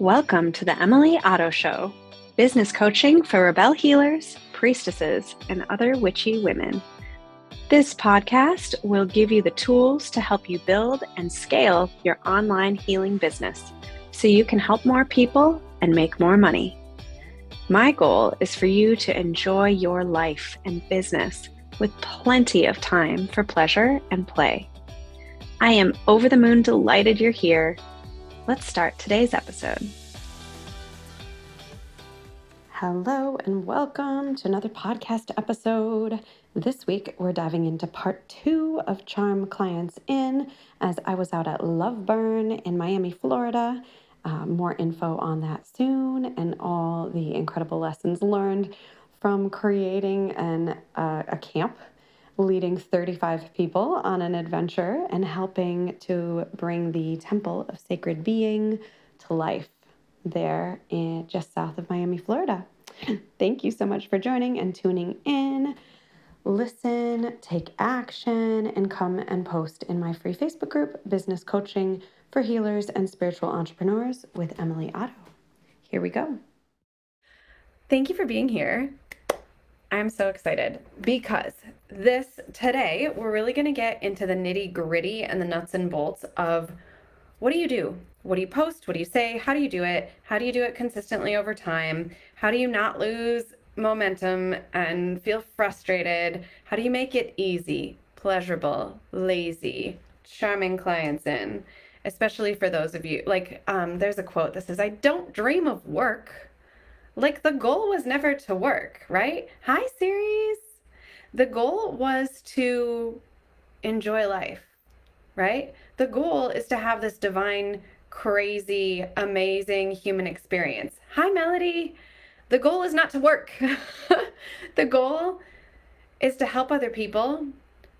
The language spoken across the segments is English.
Welcome to the Emily Otto Show, business coaching for rebel healers, priestesses, and other witchy women. This podcast will give you the tools to help you build and scale your online healing business so you can help more people and make more money. My goal is for you to enjoy your life and business with plenty of time for pleasure and play. I am over the moon delighted you're here. Let's start today's episode. Hello, and welcome to another podcast episode. This week, we're diving into part two of Charm Clients In as I was out at Love Burn in Miami, Florida. Uh, more info on that soon and all the incredible lessons learned from creating an, uh, a camp, leading 35 people on an adventure, and helping to bring the Temple of Sacred Being to life there in just south of Miami, Florida. Thank you so much for joining and tuning in listen, take action, and come and post in my free Facebook group, Business Coaching for Healers and Spiritual Entrepreneurs with Emily Otto. Here we go. Thank you for being here. I'm so excited because this today, we're really going to get into the nitty gritty and the nuts and bolts of what do you do? What do you post? What do you say? How do you do it? How do you do it consistently over time? How do you not lose momentum and feel frustrated? How do you make it easy, pleasurable, lazy, charming clients in? Especially for those of you, like, um, there's a quote that says, I don't dream of work. Like, the goal was never to work, right? Hi, series. The goal was to enjoy life, right? The goal is to have this divine, crazy, amazing human experience. Hi, Melody the goal is not to work. the goal is to help other people,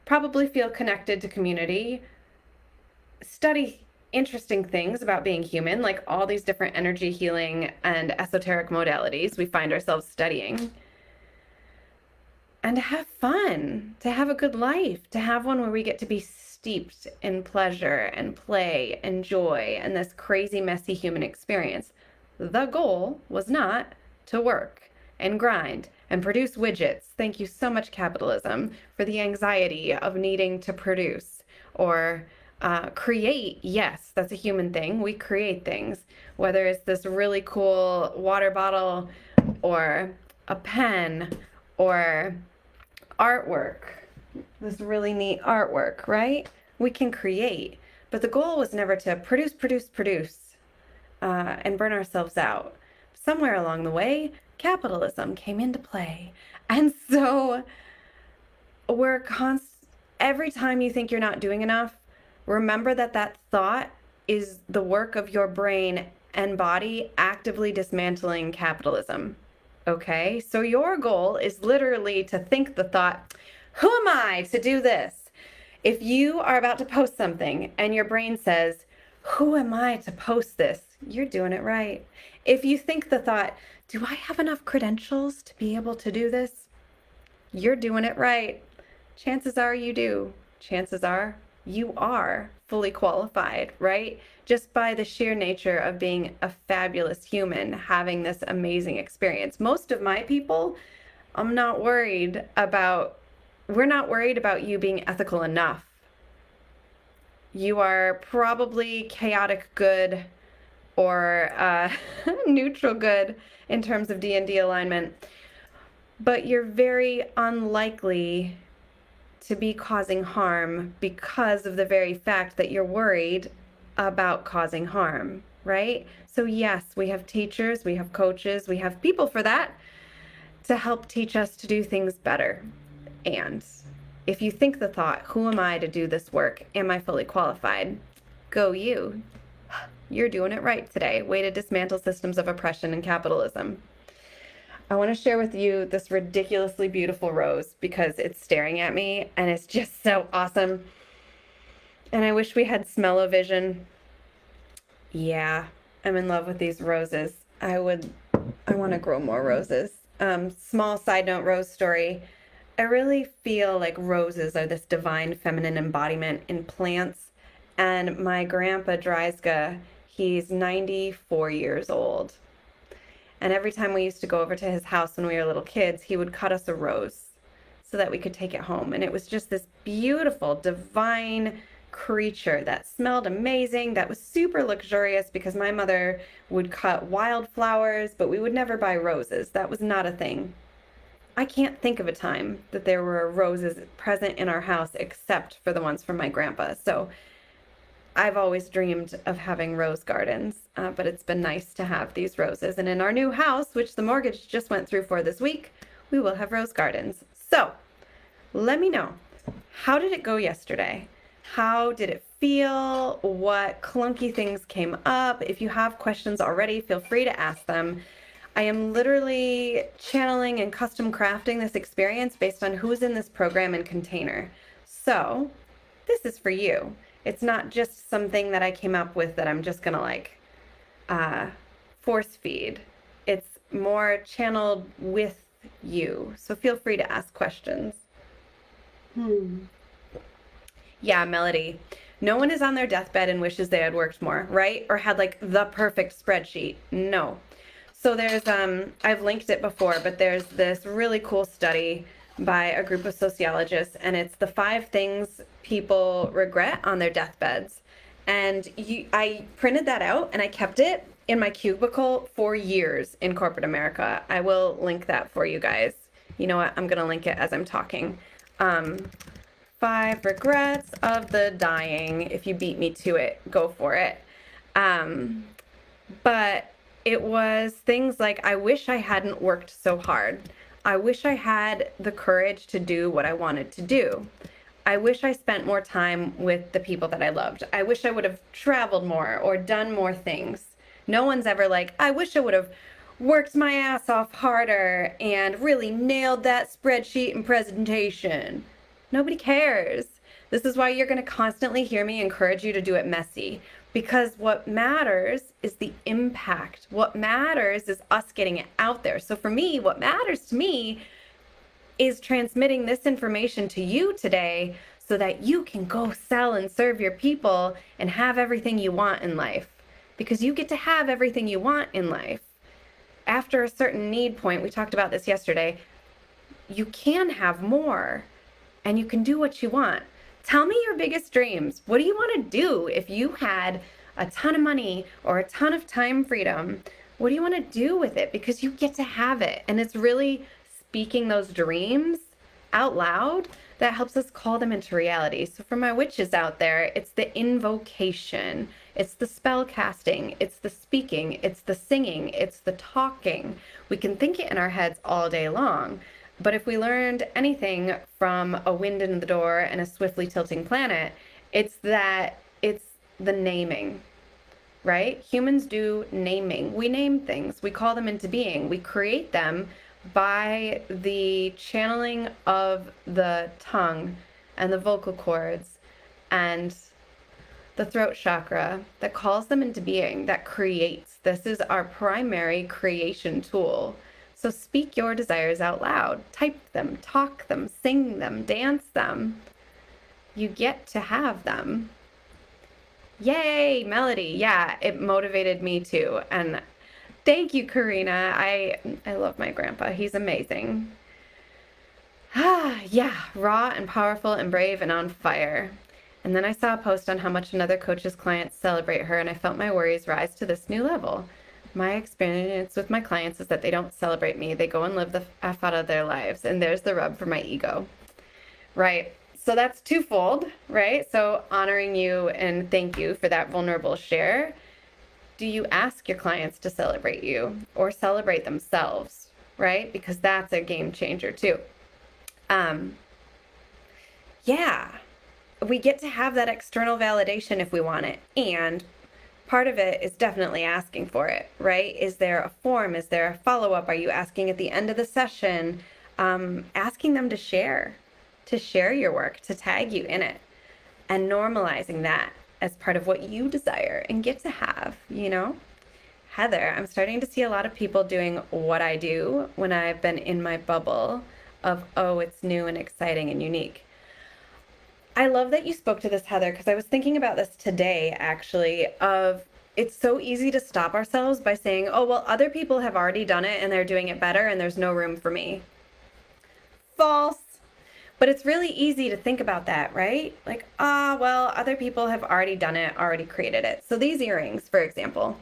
probably feel connected to community, study interesting things about being human, like all these different energy healing and esoteric modalities we find ourselves studying. And to have fun, to have a good life, to have one where we get to be steeped in pleasure and play and joy and this crazy, messy human experience. The goal was not to work and grind and produce widgets. Thank you so much, capitalism, for the anxiety of needing to produce or uh, create. Yes, that's a human thing. We create things, whether it's this really cool water bottle or a pen or artwork, this really neat artwork, right? We can create. But the goal was never to produce, produce, produce uh, and burn ourselves out somewhere along the way, capitalism came into play. And so we're const every time you think you're not doing enough, remember that that thought is the work of your brain and body actively dismantling capitalism. Okay? So your goal is literally to think the thought, who am I to do this? If you are about to post something and your brain says, who am I to post this? You're doing it right. If you think the thought, do I have enough credentials to be able to do this? You're doing it right. Chances are you do. Chances are you are fully qualified, right? Just by the sheer nature of being a fabulous human, having this amazing experience. Most of my people, I'm not worried about, we're not worried about you being ethical enough. You are probably chaotic good or uh, neutral good in terms of D&D alignment. But you're very unlikely to be causing harm because of the very fact that you're worried about causing harm, right? So yes, we have teachers, we have coaches, we have people for that to help teach us to do things better. And if you think the thought, who am I to do this work? Am I fully qualified? Go you. You're doing it right today. Way to dismantle systems of oppression and capitalism. I want to share with you this ridiculously beautiful rose because it's staring at me and it's just so awesome. And I wish we had smell-o-vision. Yeah, I'm in love with these roses. I would, I want to grow more roses. Um, small side note rose story. I really feel like roses are this divine feminine embodiment in plants. And my grandpa Dreisga, He's 94 years old. And every time we used to go over to his house when we were little kids, he would cut us a rose so that we could take it home. And it was just this beautiful, divine creature that smelled amazing, that was super luxurious because my mother would cut wildflowers, but we would never buy roses. That was not a thing. I can't think of a time that there were roses present in our house except for the ones from my grandpa. So I've always dreamed of having rose gardens, uh, but it's been nice to have these roses. And in our new house, which the mortgage just went through for this week, we will have rose gardens. So let me know how did it go yesterday? How did it feel? What clunky things came up? If you have questions already, feel free to ask them. I am literally channeling and custom crafting this experience based on who's in this program and container. So, this is for you. It's not just something that I came up with that I'm just gonna like uh, force feed. It's more channeled with you. So feel free to ask questions. Hmm. Yeah, Melody. No one is on their deathbed and wishes they had worked more, right? Or had like the perfect spreadsheet. No. So there's um I've linked it before, but there's this really cool study by a group of sociologists and it's the five things people regret on their deathbeds. And you I printed that out and I kept it in my cubicle for years in corporate America. I will link that for you guys. You know what? I'm going to link it as I'm talking. Um, five regrets of the dying. If you beat me to it, go for it. Um, but it was things like I wish I hadn't worked so hard. I wish I had the courage to do what I wanted to do. I wish I spent more time with the people that I loved. I wish I would have traveled more or done more things. No one's ever like, I wish I would have worked my ass off harder and really nailed that spreadsheet and presentation. Nobody cares. This is why you're going to constantly hear me encourage you to do it messy because what matters is the impact. What matters is us getting it out there. So for me, what matters to me is transmitting this information to you today so that you can go sell and serve your people and have everything you want in life. Because you get to have everything you want in life. After a certain need point, we talked about this yesterday, you can have more and you can do what you want. Tell me your biggest dreams. What do you want to do if you had a ton of money or a ton of time freedom? What do you want to do with it? Because you get to have it. And it's really speaking those dreams out loud that helps us call them into reality. So, for my witches out there, it's the invocation, it's the spell casting, it's the speaking, it's the singing, it's the talking. We can think it in our heads all day long. But if we learned anything from a wind in the door and a swiftly tilting planet, it's that it's the naming, right? Humans do naming. We name things, we call them into being, we create them by the channeling of the tongue and the vocal cords and the throat chakra that calls them into being, that creates. This is our primary creation tool. So speak your desires out loud, type them, talk them, sing them, dance them. You get to have them. Yay, Melody. Yeah, it motivated me too. And thank you, Karina. I I love my grandpa. He's amazing. Ah, yeah, raw and powerful and brave and on fire. And then I saw a post on how much another coach's clients celebrate her, and I felt my worries rise to this new level. My experience with my clients is that they don't celebrate me. They go and live the F out of their lives. And there's the rub for my ego. Right. So that's twofold, right? So honoring you and thank you for that vulnerable share. Do you ask your clients to celebrate you or celebrate themselves, right? Because that's a game changer too. Um, yeah, we get to have that external validation if we want it. And part of it is definitely asking for it, right? Is there a form? Is there a follow up? Are you asking at the end of the session? Um, asking them to share, to share your work, to tag you in it, and normalizing that as part of what you desire and get to have, you know? Heather, I'm starting to see a lot of people doing what I do when I've been in my bubble of, oh, it's new and exciting and unique. I love that you spoke to this, Heather, because I was thinking about this today, actually, of it's so easy to stop ourselves by saying, oh, well, other people have already done it and they're doing it better and there's no room for me. False. But it's really easy to think about that, right? Like, ah, well, other people have already done it, already created it. So these earrings, for example,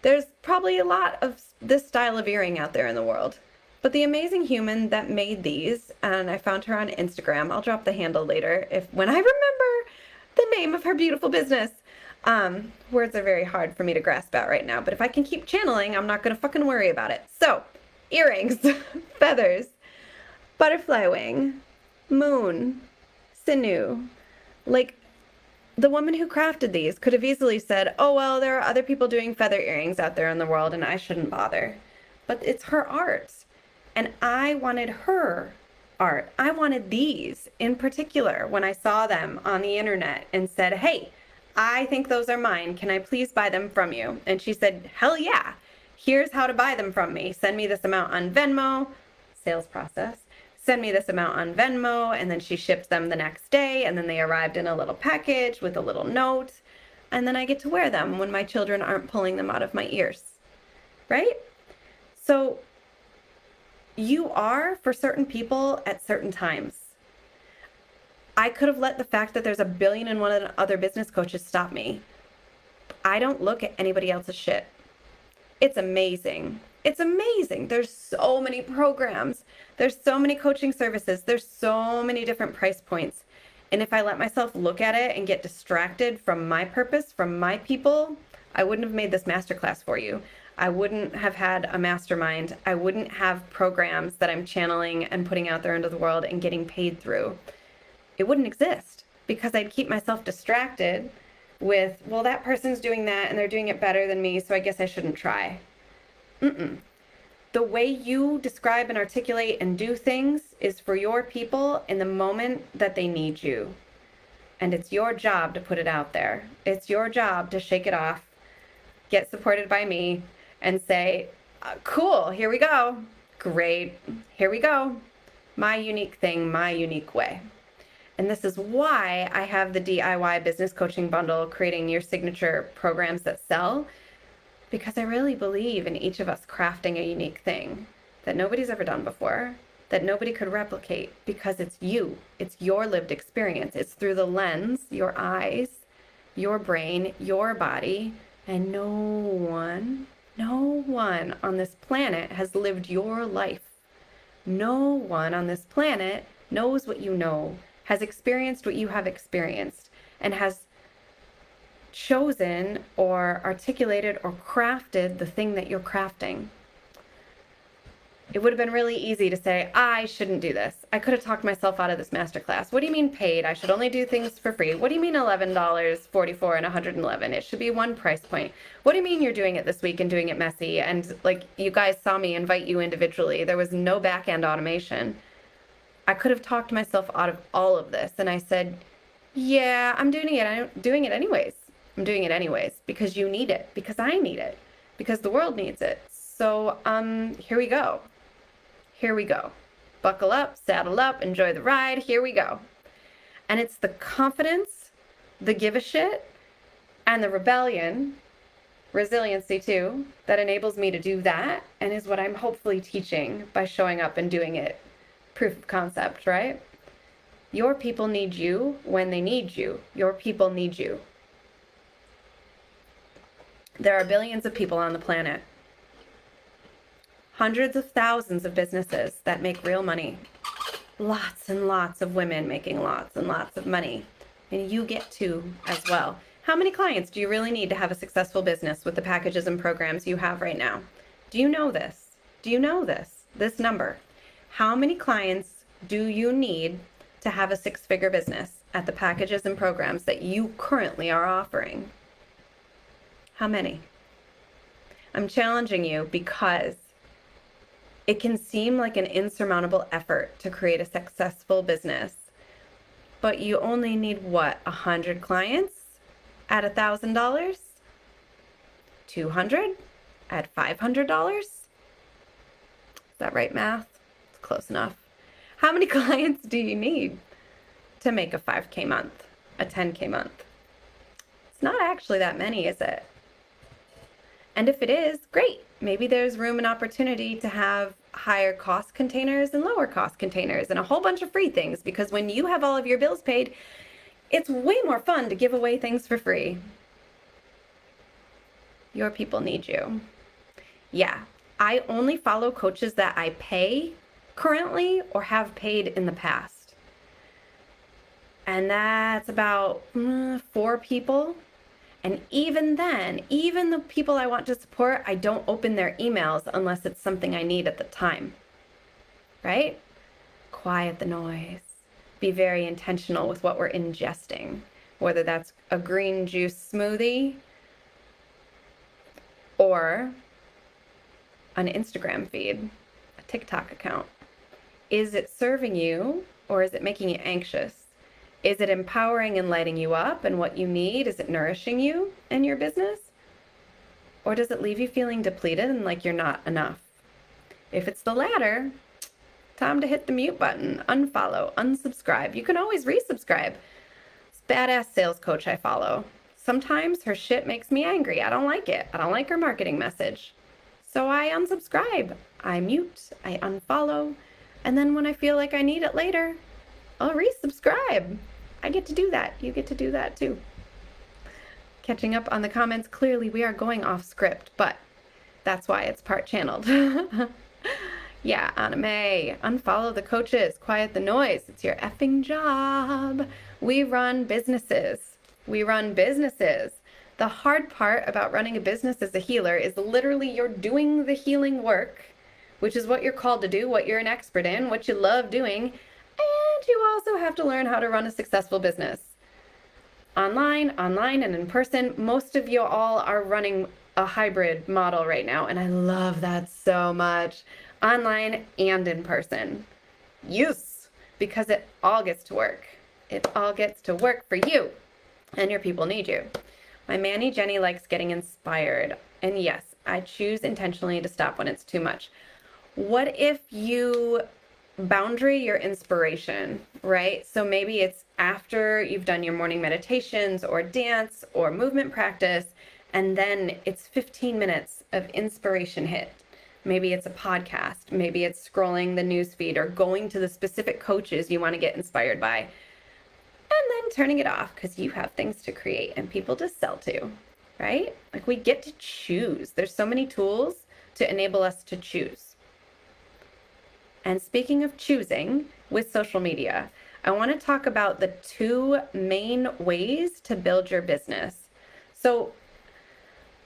there's probably a lot of this style of earring out there in the world. But the amazing human that made these, and I found her on Instagram. I'll drop the handle later if when I remember the name of her beautiful business. Um, words are very hard for me to grasp out right now, but if I can keep channeling, I'm not gonna fucking worry about it. So, earrings, feathers, butterfly wing, moon, sinew. Like, the woman who crafted these could have easily said, oh, well, there are other people doing feather earrings out there in the world and I shouldn't bother. But it's her art. And I wanted her art. I wanted these in particular when I saw them on the internet and said, hey, I think those are mine. Can I please buy them from you? And she said, Hell yeah. Here's how to buy them from me. Send me this amount on Venmo, sales process. Send me this amount on Venmo. And then she shipped them the next day. And then they arrived in a little package with a little note. And then I get to wear them when my children aren't pulling them out of my ears. Right? So you are for certain people at certain times. I could have let the fact that there's a billion and one other business coaches stop me. I don't look at anybody else's shit. It's amazing. It's amazing. There's so many programs. There's so many coaching services. There's so many different price points. And if I let myself look at it and get distracted from my purpose, from my people, I wouldn't have made this masterclass for you. I wouldn't have had a mastermind. I wouldn't have programs that I'm channeling and putting out there into the world and getting paid through it wouldn't exist because I'd keep myself distracted with, well, that person's doing that and they're doing it better than me, so I guess I shouldn't try. Mm-mm. The way you describe and articulate and do things is for your people in the moment that they need you. And it's your job to put it out there. It's your job to shake it off, get supported by me, and say, uh, cool, here we go. Great, here we go. My unique thing, my unique way. And this is why I have the DIY business coaching bundle creating your signature programs that sell, because I really believe in each of us crafting a unique thing that nobody's ever done before, that nobody could replicate because it's you, it's your lived experience. It's through the lens, your eyes, your brain, your body, and no one, no one on this planet has lived your life. No one on this planet knows what you know has experienced what you have experienced and has chosen or articulated or crafted the thing that you're crafting. It would have been really easy to say, I shouldn't do this. I could have talked myself out of this masterclass. What do you mean paid? I should only do things for free. What do you mean $11, 44 and 111? It should be one price point. What do you mean you're doing it this week and doing it messy? And like you guys saw me invite you individually. There was no back end automation. I could have talked myself out of all of this. And I said, yeah, I'm doing it. I'm doing it anyways. I'm doing it anyways because you need it, because I need it, because the world needs it. So um, here we go. Here we go. Buckle up, saddle up, enjoy the ride. Here we go. And it's the confidence, the give a shit, and the rebellion, resiliency too, that enables me to do that and is what I'm hopefully teaching by showing up and doing it proof of concept, right? Your people need you when they need you. Your people need you. There are billions of people on the planet, hundreds of thousands of businesses that make real money, lots and lots of women making lots and lots of money, and you get to as well. How many clients do you really need to have a successful business with the packages and programs you have right now? Do you know this? Do you know this? This number? How many clients do you need to have a six figure business at the packages and programs that you currently are offering? How many? I'm challenging you because it can seem like an insurmountable effort to create a successful business, but you only need what, hundred clients at thousand dollars? 200 at $500? Is that right math? It's close enough. How many clients do you need to make a 5K month, a 10K month? It's not actually that many, is it? And if it is, great. Maybe there's room and opportunity to have higher cost containers and lower cost containers and a whole bunch of free things because when you have all of your bills paid, it's way more fun to give away things for free. Your people need you. Yeah, I only follow coaches that I pay currently or have paid in the past. And that's about mm, four people and even then, even the people I want to support, I don't open their emails unless it's something I need at the time. Right? Quiet the noise. Be very intentional with what we're ingesting, whether that's a green juice smoothie or an Instagram feed, a TikTok account. Is it serving you or is it making you anxious? Is it empowering and lighting you up and what you need? Is it nourishing you and your business? Or does it leave you feeling depleted and like you're not enough? If it's the latter, time to hit the mute button, unfollow, unsubscribe. You can always resubscribe. This badass sales coach I follow. Sometimes her shit makes me angry. I don't like it. I don't like her marketing message. So I unsubscribe. I mute. I unfollow. And then when I feel like I need it later, I'll resubscribe. I get to do that. You get to do that too. Catching up on the comments, clearly we are going off script, but that's why it's part channeled. yeah, Anime, unfollow the coaches, quiet the noise. It's your effing job. We run businesses. We run businesses. The hard part about running a business as a healer is literally you're doing the healing work, which is what you're called to do, what you're an expert in, what you love doing you also have to learn how to run a successful business. Online, online, and in person, most of you all are running a hybrid model right now, and I love that so much. Online and in person. Use, because it all gets to work. It all gets to work for you, and your people need you. My Manny Jenny likes getting inspired, and yes, I choose intentionally to stop when it's too much. What if you boundary your inspiration, right? So maybe it's after you've done your morning meditations or dance or movement practice, and then it's 15 minutes of inspiration hit. Maybe it's a podcast, maybe it's scrolling the news feed or going to the specific coaches you want to get inspired by. And then turning it off because you have things to create and people to sell to, right? Like we get to choose. There's so many tools to enable us to choose. And speaking of choosing with social media, I want to talk about the two main ways to build your business. So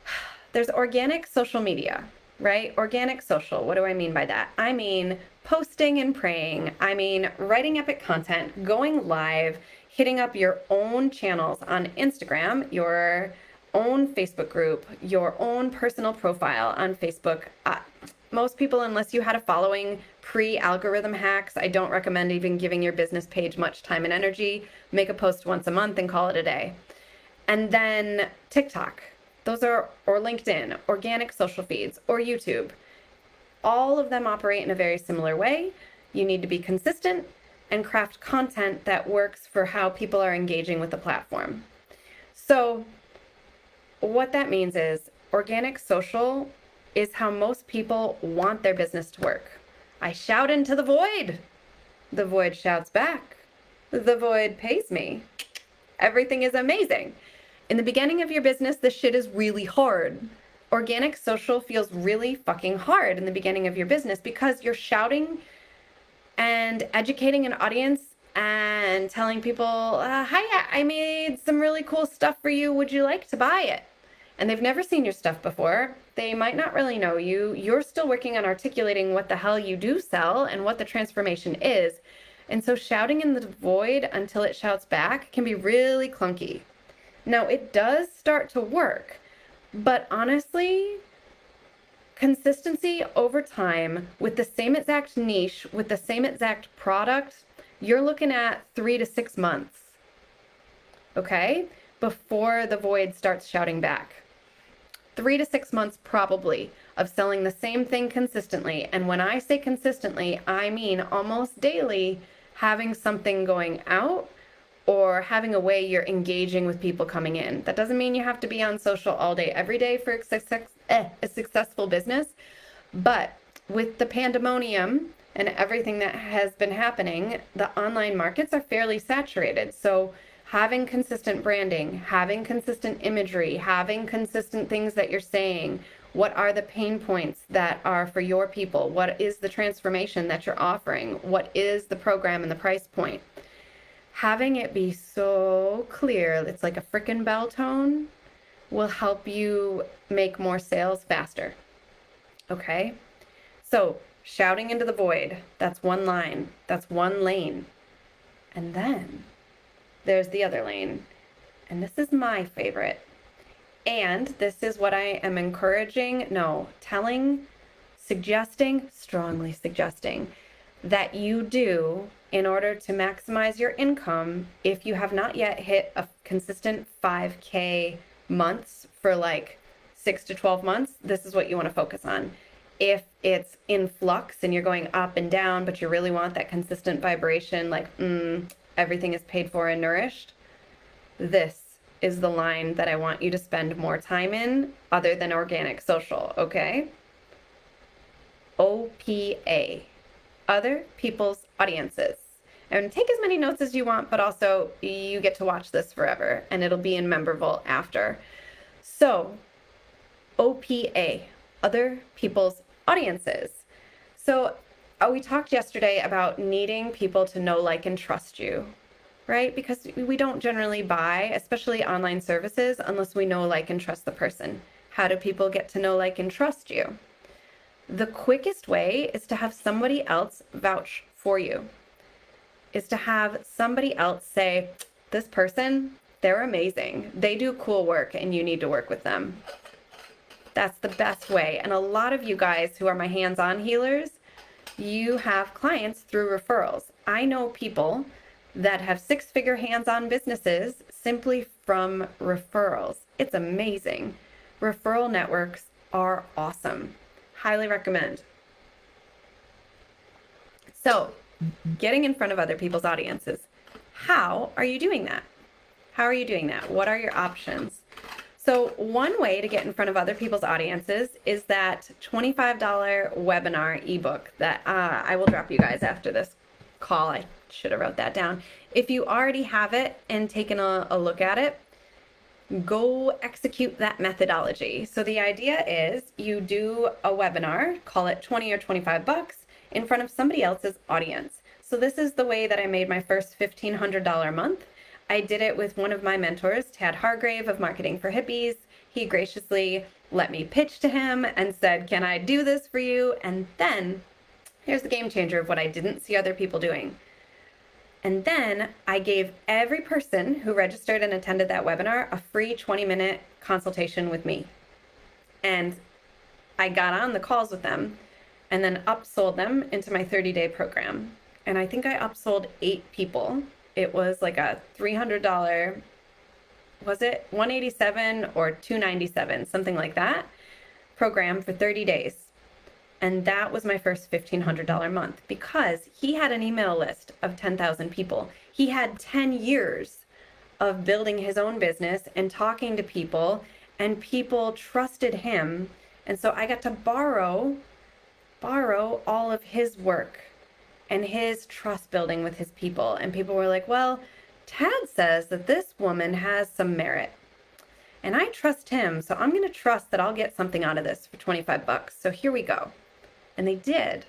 there's organic social media, right? Organic social. What do I mean by that? I mean posting and praying. I mean writing epic content, going live, hitting up your own channels on Instagram, your own Facebook group, your own personal profile on Facebook. Uh, most people, unless you had a following pre algorithm hacks, I don't recommend even giving your business page much time and energy. Make a post once a month and call it a day. And then TikTok, those are, or LinkedIn, organic social feeds, or YouTube. All of them operate in a very similar way. You need to be consistent and craft content that works for how people are engaging with the platform. So, what that means is organic social is how most people want their business to work. I shout into the void. The void shouts back. The void pays me. Everything is amazing. In the beginning of your business, this shit is really hard. Organic social feels really fucking hard in the beginning of your business because you're shouting and educating an audience and telling people, uh, hi, I made some really cool stuff for you. Would you like to buy it? and they've never seen your stuff before, they might not really know you. You're still working on articulating what the hell you do sell and what the transformation is. And so shouting in the void until it shouts back can be really clunky. Now, it does start to work, but honestly, consistency over time with the same exact niche, with the same exact product, you're looking at three to six months. Okay? Before the void starts shouting back three to six months probably of selling the same thing consistently. And when I say consistently, I mean almost daily having something going out or having a way you're engaging with people coming in. That doesn't mean you have to be on social all day, every day for a, eh, successful business. But with the pandemonium and everything that has been happening, the online markets are fairly saturated. So having consistent branding, having consistent imagery, having consistent things that you're saying, what are the pain points that are for your people? What is the transformation that you're offering? What is the program and the price point? having it be so clear, it's like a freaking bell tone, will help you make more sales faster. Okay? So, shouting into the void, that's one line, that's one lane. And then there's the other lane. And this is my favorite. And this is what I am encouraging, no, telling, suggesting, strongly suggesting that you do in order to maximize your income if you have not yet hit a consistent 5K months for like six to 12 months, this is what you want to focus on. If it's in flux and you're going up and down, but you really want that consistent vibration, like mm, everything is paid for and nourished, this is the line that I want you to spend more time in other than organic social, okay? OPA other people's audiences. And take as many notes as you want, but also you get to watch this forever and it'll be in Memberable after. So, OPA, other people's audiences. So, Uh, we talked yesterday about needing people to know, like, and trust you, right? Because we don't generally buy, especially online services, unless we know, like, and trust the person. How do people get to know, like, and trust you? the quickest way is to have somebody else vouch for you, is to have somebody else say, This person, they're amazing. They do cool work and you need to work with them. That's the best way. And a lot of you guys who are my hands on healers, you have clients through referrals. I know people that have six figure hands on businesses simply from referrals. It's amazing. Referral networks are awesome. Highly recommend. So, getting in front of other people's audiences. How are you doing that? How are you doing that? What are your options? So, one way to get in front of other people's audiences is that $25 webinar ebook that uh, I will drop you guys after this call. I should have wrote that down. If you already have it and taken a, a look at it, go execute that methodology. So the idea is you do a webinar, call it 20 or 25 bucks, in front of somebody else's audience. So this is the way that I made my first $1,500 a month. I did it with one of my mentors, Tad Hargrave of Marketing for Hippies. He graciously let me pitch to him and said, Can I do this for you? And then here's the game changer of what I didn't see other people doing. And then I gave every person who registered and attended that webinar a free 20 minute consultation with me. And I got on the calls with them and then upsold them into my 30 day program. And I think I upsold eight people. It was like a $300, was it 187 or 297, something like that, program for 30 days. And that was my first $1,500 month because he had an email list of 10,000 people. He had 10 years of building his own business and talking to people, and people trusted him. And so I got to borrow borrow all of his work and his trust building with his people. And people were like, "Well, Tad says that this woman has some merit." And I trust him, so I'm going to trust that I'll get something out of this for 25 bucks. So here we go. And they did.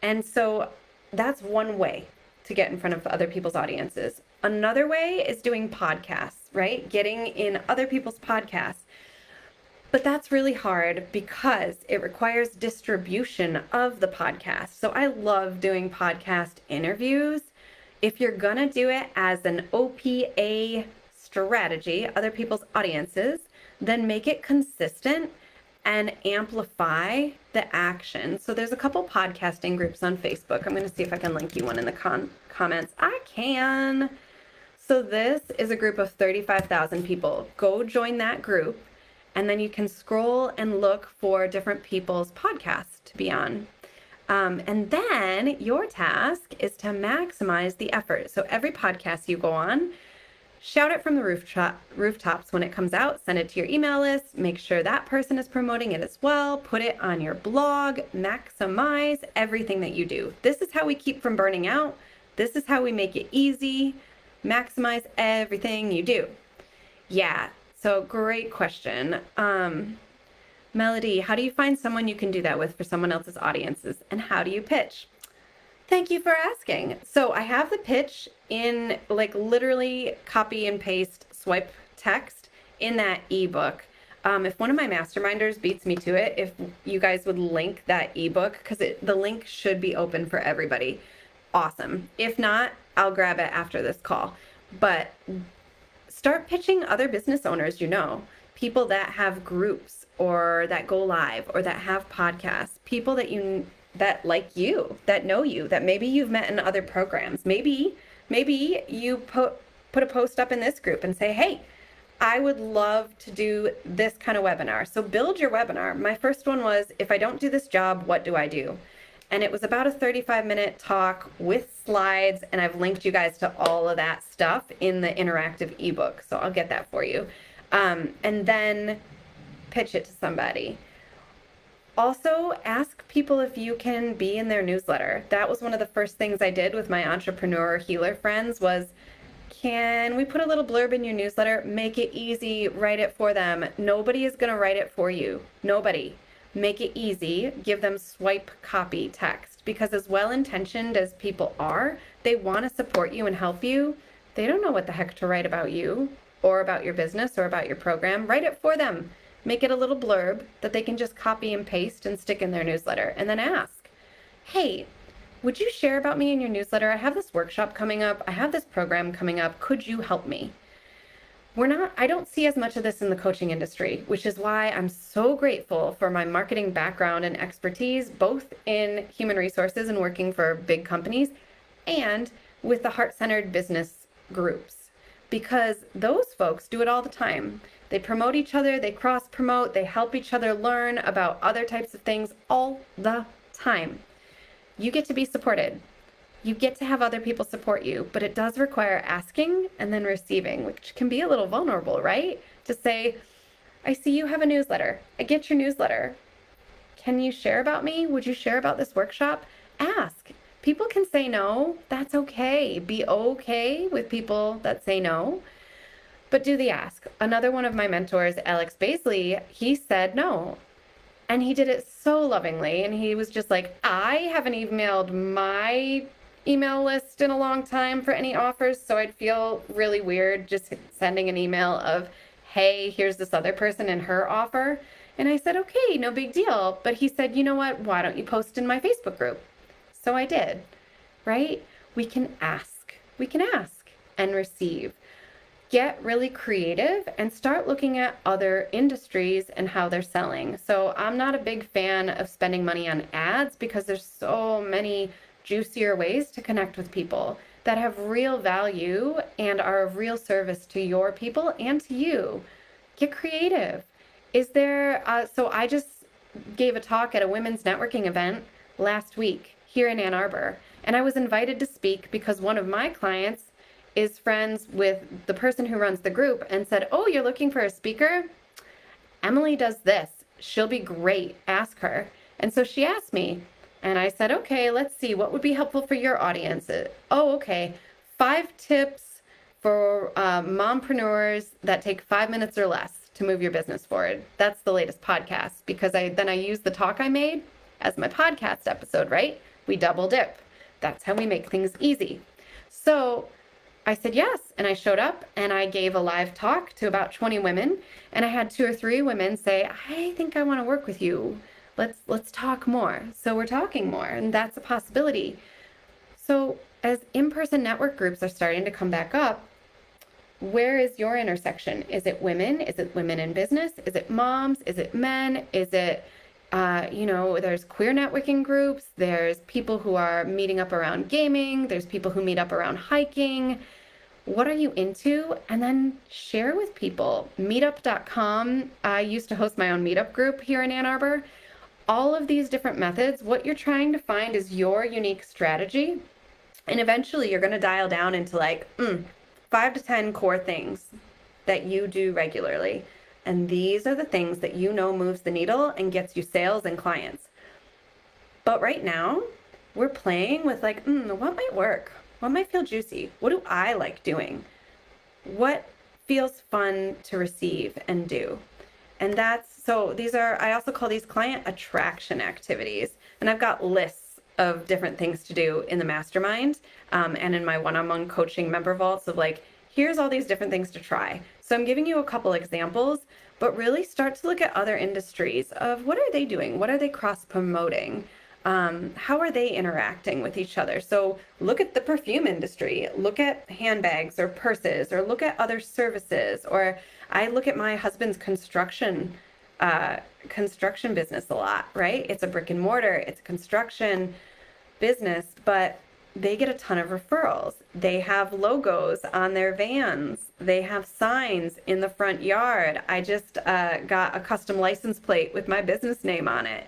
And so that's one way to get in front of other people's audiences. Another way is doing podcasts, right? Getting in other people's podcasts. But that's really hard because it requires distribution of the podcast. So I love doing podcast interviews. If you're going to do it as an OPA strategy, other people's audiences, then make it consistent and amplify the action. So there's a couple podcasting groups on Facebook. I'm going to see if I can link you one in the con- comments. I can. So this is a group of 35,000 people. Go join that group and then you can scroll and look for different people's podcasts to be on. Um, and then your task is to maximize the effort. So every podcast you go on, shout it from the rooftop, rooftops when it comes out, send it to your email list, make sure that person is promoting it as well, put it on your blog, maximize everything that you do. This is how we keep from burning out. This is how we make it easy. Maximize everything you do. Yeah, so great question. Um, Melody, how do you find someone you can do that with for someone else's audiences? And how do you pitch? Thank you for asking. So I have the pitch in like literally copy and paste swipe text in that ebook. Um, if one of my masterminders beats me to it, if you guys would link that ebook, because the link should be open for everybody, awesome. If not, I'll grab it after this call. But start pitching other business owners you know, people that have groups or that go live or that have podcasts, people that you that like you, that know you, that maybe you've met in other programs. Maybe maybe you put put a post up in this group and say, "Hey, I would love to do this kind of webinar." So build your webinar. My first one was, "If I don't do this job, what do I do?" And it was about a 35 minute talk with slides, and I've linked you guys to all of that stuff in the interactive ebook. So I'll get that for you. Um, and then pitch it to somebody. Also, ask people if you can be in their newsletter. That was one of the first things I did with my entrepreneur healer friends was can we put a little blurb in your newsletter? Make it easy, write it for them. Nobody is going to write it for you. Nobody. Make it easy. Give them swipe copy text because as well-intentioned as people are, they want to support you and help you. They don't know what the heck to write about you or about your business or about your program. Write it for them make it a little blurb that they can just copy and paste and stick in their newsletter and then ask, hey, would you share about me in your newsletter? I have this workshop coming up. I have this program coming up. Could you help me? We're not, I don't see as much of this in the coaching industry, which is why I'm so grateful for my marketing background and expertise, both in human resources and working for big companies and with the heart centered business groups, because those folks do it all the time. They promote each other, they cross promote, they help each other learn about other types of things all the time. You get to be supported. You get to have other people support you, but it does require asking and then receiving, which can be a little vulnerable, right? To say, I see you have a newsletter. I get your newsletter. Can you share about me? Would you share about this workshop? Ask. People can say no. That's okay. Be okay with people that say no but do the ask. Another one of my mentors, Alex Baisley, he said no. And he did it so lovingly. And he was just like, I haven't emailed my email list in a long time for any offers. So I'd feel really weird just sending an email of, hey, here's this other person and her offer. And I said, okay, no big deal. But he said, you know what? Why don't you post in my Facebook group? So I did, right? We can ask. We can ask and receive get really creative and start looking at other industries and how they're selling. So I'm not a big fan of spending money on ads because there's so many juicier ways to connect with people that have real value and are of real service to your people and to you. Get creative. Is there, uh, so I just gave a talk at a women's networking event last week here in Ann Arbor, and I was invited to speak because one of my clients is friends with the person who runs the group and said, Oh, you're looking for a speaker? Emily does this. She'll be great. Ask her. And so she asked me, and I said, Okay, let's see. What would be helpful for your audience? Oh, okay. Five tips for uh, mompreneurs that take five minutes or less to move your business forward. That's the latest podcast because I then I use the talk I made as my podcast episode, right? We double dip. That's how we make things easy. So I said yes. And I showed up and I gave a live talk to about 20 women. And I had two or three women say, I think I want to work with you. Let's let's talk more. So we're talking more, and that's a possibility. So as in-person network groups are starting to come back up, where is your intersection? Is it women? Is it women in business? Is it moms? Is it men? Is it uh, you know, there's queer networking groups, there's people who are meeting up around gaming, there's people who meet up around hiking. What are you into? And then share with people. Meetup.com, I used to host my own meetup group here in Ann Arbor. All of these different methods, what you're trying to find is your unique strategy. And eventually you're going to dial down into like mm, five to 10 core things that you do regularly. And these are the things that you know moves the needle and gets you sales and clients. But right now, we're playing with like, mm, what might work? What might feel juicy? What do I like doing? What feels fun to receive and do? And that's so these are, I also call these client attraction activities. And I've got lists of different things to do in the mastermind um, and in my one on one coaching member vaults of like, here's all these different things to try. So I'm giving you a couple examples, but really start to look at other industries of what are they doing? What are they cross promoting? Um, how are they interacting with each other? So look at the perfume industry, look at handbags or purses, or look at other services. Or I look at my husband's construction uh, construction business a lot, right? It's a brick and mortar, it's a construction business, but they get a ton of referrals. They have logos on their vans. They have signs in the front yard. I just uh, got a custom license plate with my business name on it.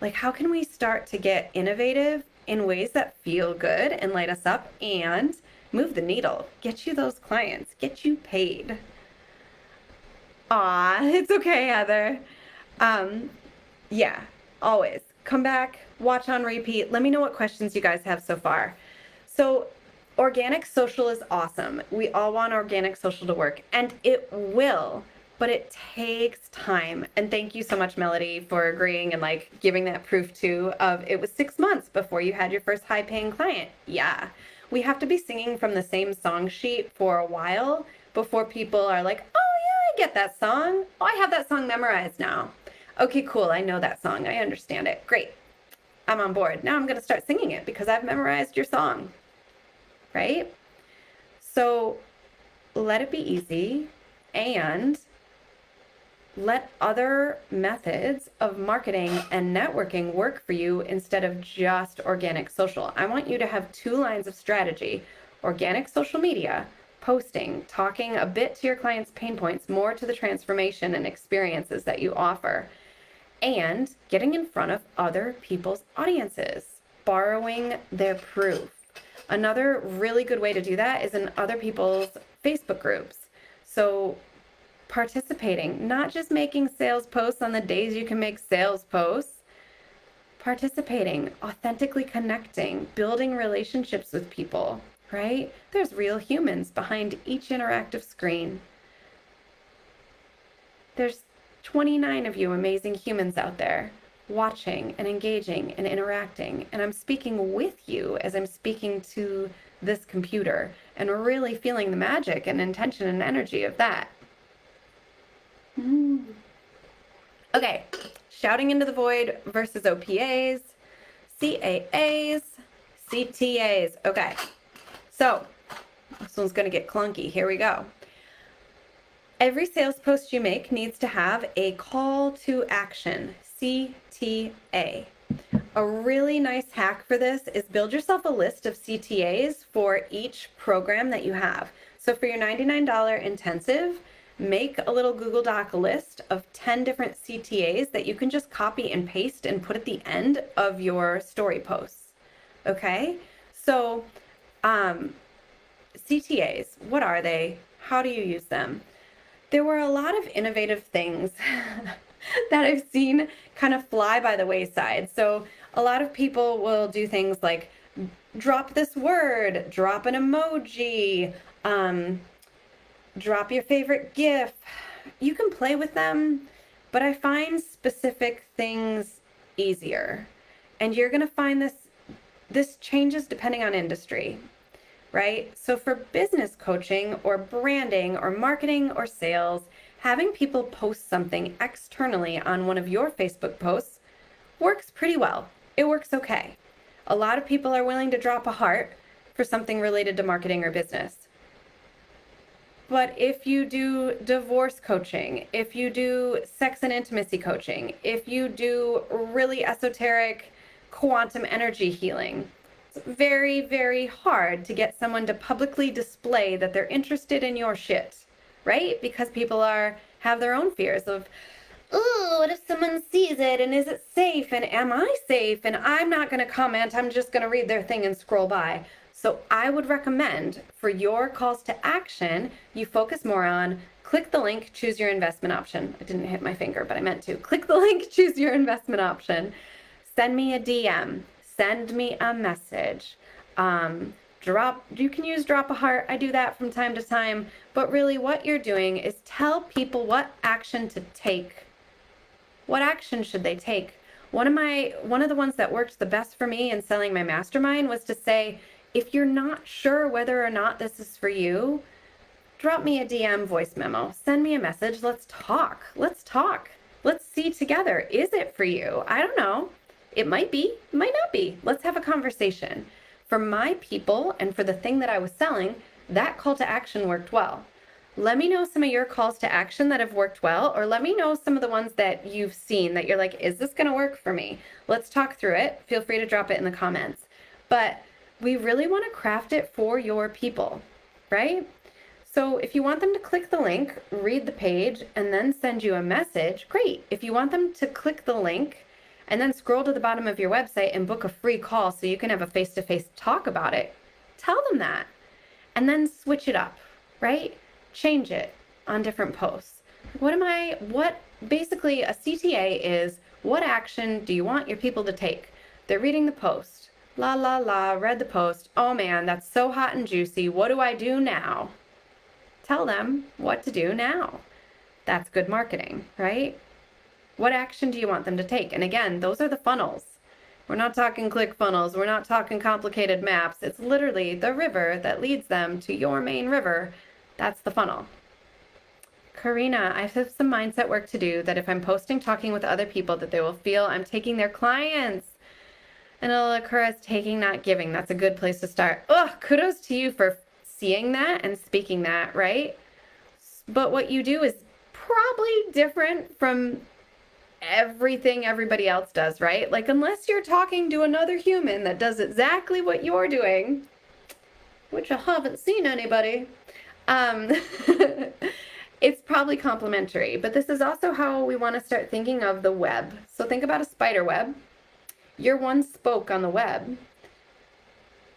Like, how can we start to get innovative in ways that feel good and light us up and move the needle, get you those clients, get you paid? Aw, it's okay, Heather. Um, yeah, always. Come back, watch on repeat. Let me know what questions you guys have so far. So, organic social is awesome. We all want organic social to work, and it will, but it takes time. And thank you so much, Melody, for agreeing and like giving that proof too of it was six months before you had your first high paying client. Yeah. We have to be singing from the same song sheet for a while before people are like, oh, get that song. Oh, I have that song memorized now. Okay, cool. I know that song. I understand it. Great. I'm on board. Now I'm going to start singing it because I've memorized your song. Right? So let it be easy and let other methods of marketing and networking work for you instead of just organic social. I want you to have two lines of strategy organic social media posting, talking a bit to your clients' pain points, more to the transformation and experiences that you offer, and getting in front of other people's audiences, borrowing their proof. Another really good way to do that is in other people's Facebook groups. So, participating, not just making sales posts on the days you can make sales posts, participating, authentically connecting, building relationships with people right? There's real humans behind each interactive screen. There's 29 of you amazing humans out there watching and engaging and interacting. And I'm speaking with you as I'm speaking to this computer and really feeling the magic and intention and energy of that. Mm. Okay, shouting into the void versus OPAs, CAAs, CTAs. Okay, so this one's going to get clunky. Here we go. Every sales post you make needs to have a call to action, CTA. A really nice hack for this is build yourself a list of CTAs for each program that you have. So for your $99 intensive, make a little Google Doc list of 10 different CTAs that you can just copy and paste and put at the end of your story posts. Okay? So um, CTAs, what are they? How do you use them? There were a lot of innovative things that I've seen kind of fly by the wayside. So a lot of people will do things like drop this word, drop an emoji, um, drop your favorite GIF. You can play with them, but I find specific things easier. And you're going to find this this changes depending on industry right? So for business coaching or branding or marketing or sales, having people post something externally on one of your Facebook posts works pretty well. It works okay. A lot of people are willing to drop a heart for something related to marketing or business. But if you do divorce coaching, if you do sex and intimacy coaching, if you do really esoteric quantum energy healing, very, very hard to get someone to publicly display that they're interested in your shit, right? Because people are have their own fears of oh, what if someone sees it and is it safe and am I safe? And I'm not going to comment. I'm just going to read their thing and scroll by. So I would recommend for your calls to action, you focus more on click the link, choose your investment option. I didn't hit my finger, but I meant to. Click the link, choose your investment option. Send me a DM, send me a message. Um, drop you can use drop a heart i do that from time to time but really what you're doing is tell people what action to take. What action should they take? One of my one of the ones that worked the best for me in selling my mastermind was to say if you're not sure whether or not this is for you drop me a dm voice memo. Send me a message. Let's talk. Let's talk. Let's see together. Is it for you? I don't know it might be it might not be let's have a conversation for my people and for the thing that I was selling, that call to action worked well. Let me know some of your calls to action that have worked well, or let me know some of the ones that you've seen that you're like, is this going to work for me? Let's talk through it. Feel free to drop it in the comments. But we really want to craft it for your people, right? So if you want them to click the link, read the page, and then send you a message, great. If you want them to click the link and then scroll to the bottom of your website and book a free call so you can have a face to face talk about it. Tell them that. And then switch it up, right? Change it on different posts. What am I, what basically a CTA is what action do you want your people to take? They're reading the post. La la la, read the post. Oh man, that's so hot and juicy. What do I do now? Tell them what to do now. That's good marketing, right? What action do you want them to take? And again, those are the funnels. We're not talking click funnels. We're not talking complicated maps. It's literally the river that leads them to your main river. That's the funnel. Karina, I have some mindset work to do that if I'm posting talking with other people that they will feel I'm taking their clients. And it'll occur as taking, not giving. That's a good place to start. Oh, kudos to you for seeing that and speaking that, right? But what you do is probably different from everything everybody else does, right? Like, unless you're talking to another human that does exactly what you're doing, which I haven't seen anybody, um, it's probably complementary. But this is also how we want to start thinking of the web. So, think about a spider web. You're one spoke on the web,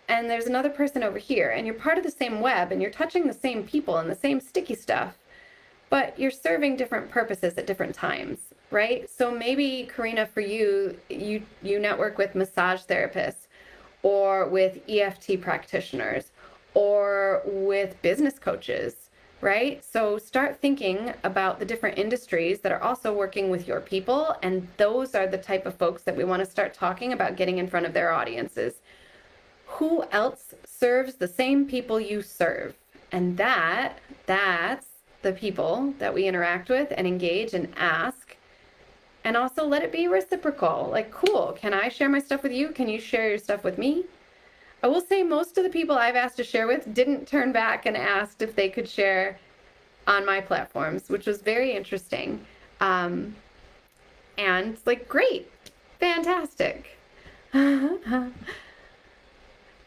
and there's another person over here, and you're part of the same web, and you're touching the same people and the same sticky stuff, but you're serving different purposes at different times right? So maybe Karina, for you, you you network with massage therapists or with EFT practitioners or with business coaches, right? So start thinking about the different industries that are also working with your people and those are the type of folks that we want to start talking about getting in front of their audiences. Who else serves the same people you serve? And that that's the people that we interact with and engage and ask and also let it be reciprocal. Like, cool, can I share my stuff with you? Can you share your stuff with me? I will say most of the people I've asked to share with didn't turn back and asked if they could share on my platforms, which was very interesting. Um, and like, great, fantastic. I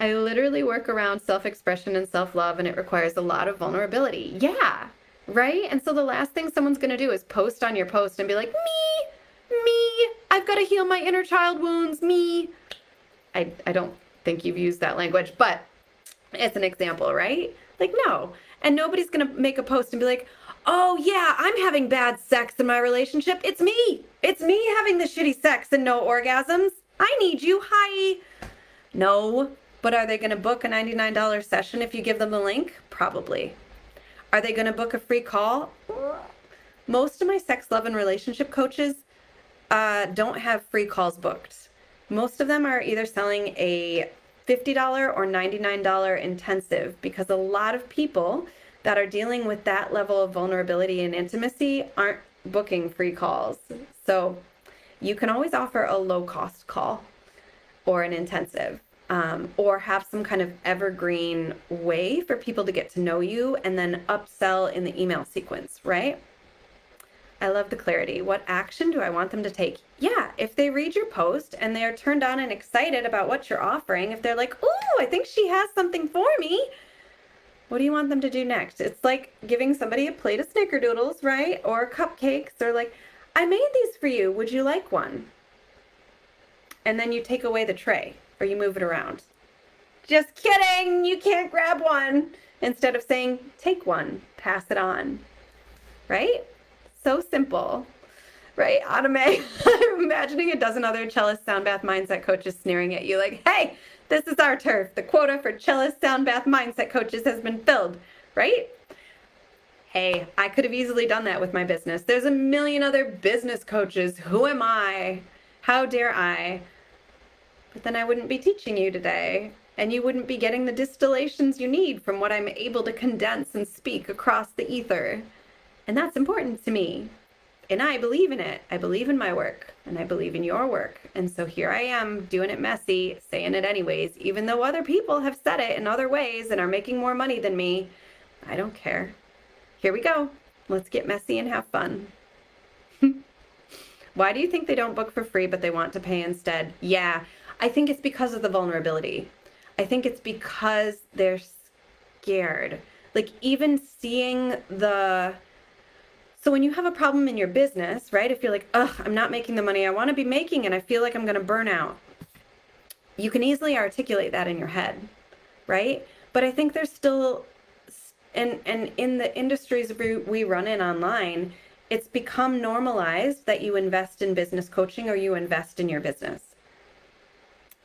literally work around self expression and self love, and it requires a lot of vulnerability. Yeah, right? And so the last thing someone's gonna do is post on your post and be like, me, me, I've got to heal my inner child wounds, me. I, I don't think you've used that language, but it's an example, right? Like, no. And nobody's going to make a post and be like, oh, yeah, I'm having bad sex in my relationship. It's me. It's me having the shitty sex and no orgasms. I need you. Hi. No. But are they going to book a $99 session if you give them the link? Probably. Are they going to book a free call? Most of my sex, love, and relationship coaches uh, don't have free calls booked. Most of them are either selling a $50 or $99 intensive because a lot of people that are dealing with that level of vulnerability and intimacy aren't booking free calls. So you can always offer a low cost call or an intensive. Um, or have some kind of evergreen way for people to get to know you and then upsell in the email sequence, right? I love the clarity. What action do I want them to take? Yeah, if they read your post and they're turned on and excited about what you're offering, if they're like, "Ooh, I think she has something for me." What do you want them to do next? It's like giving somebody a plate of snickerdoodles, right? Or cupcakes or like, "I I made these for you. Would you like one? And then you take away the tray or you move it around. Just kidding. You can't grab one. Instead of saying, take one, pass it on. Right? So simple. Right? Automate. I'm imagining a dozen other cellist sound bath mindset coaches sneering at you like, hey, this is our turf. The quota for cellist sound bath mindset coaches has been filled. Right? Hey, I could have easily done that with my business. There's a million other business coaches. Who am I? How dare I? But then I wouldn't be teaching you today, and you wouldn't be getting the distillations you need from what I'm able to condense and speak across the ether. And that's important to me. And I believe in it. I believe in my work, and I believe in your work. And so here I am doing it messy, saying it anyways, even though other people have said it in other ways and are making more money than me. I don't care. Here we go. Let's get messy and have fun. Why do you think they don't book for free but they want to pay instead? Yeah, I think it's because of the vulnerability. I think it's because they're scared. Like, even seeing the. So, when you have a problem in your business, right? If you're like, ugh, I'm not making the money I want to be making and I feel like I'm going to burn out, you can easily articulate that in your head, right? But I think there's still and and in the industries we, we run in online it's become normalized that you invest in business coaching or you invest in your business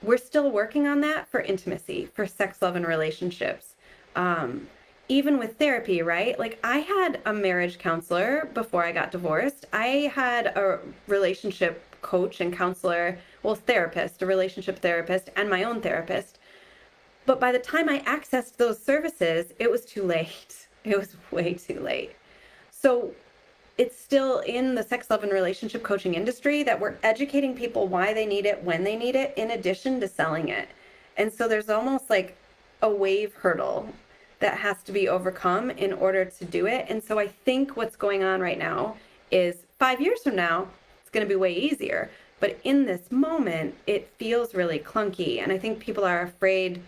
we're still working on that for intimacy for sex love and relationships um, even with therapy right like i had a marriage counselor before i got divorced i had a relationship coach and counselor well therapist a relationship therapist and my own therapist but by the time I accessed those services, it was too late. It was way too late. So it's still in the sex, love, and relationship coaching industry that we're educating people why they need it, when they need it, in addition to selling it. And so there's almost like a wave hurdle that has to be overcome in order to do it. And so I think what's going on right now is five years from now, it's going to be way easier. But in this moment, it feels really clunky. And I think people are afraid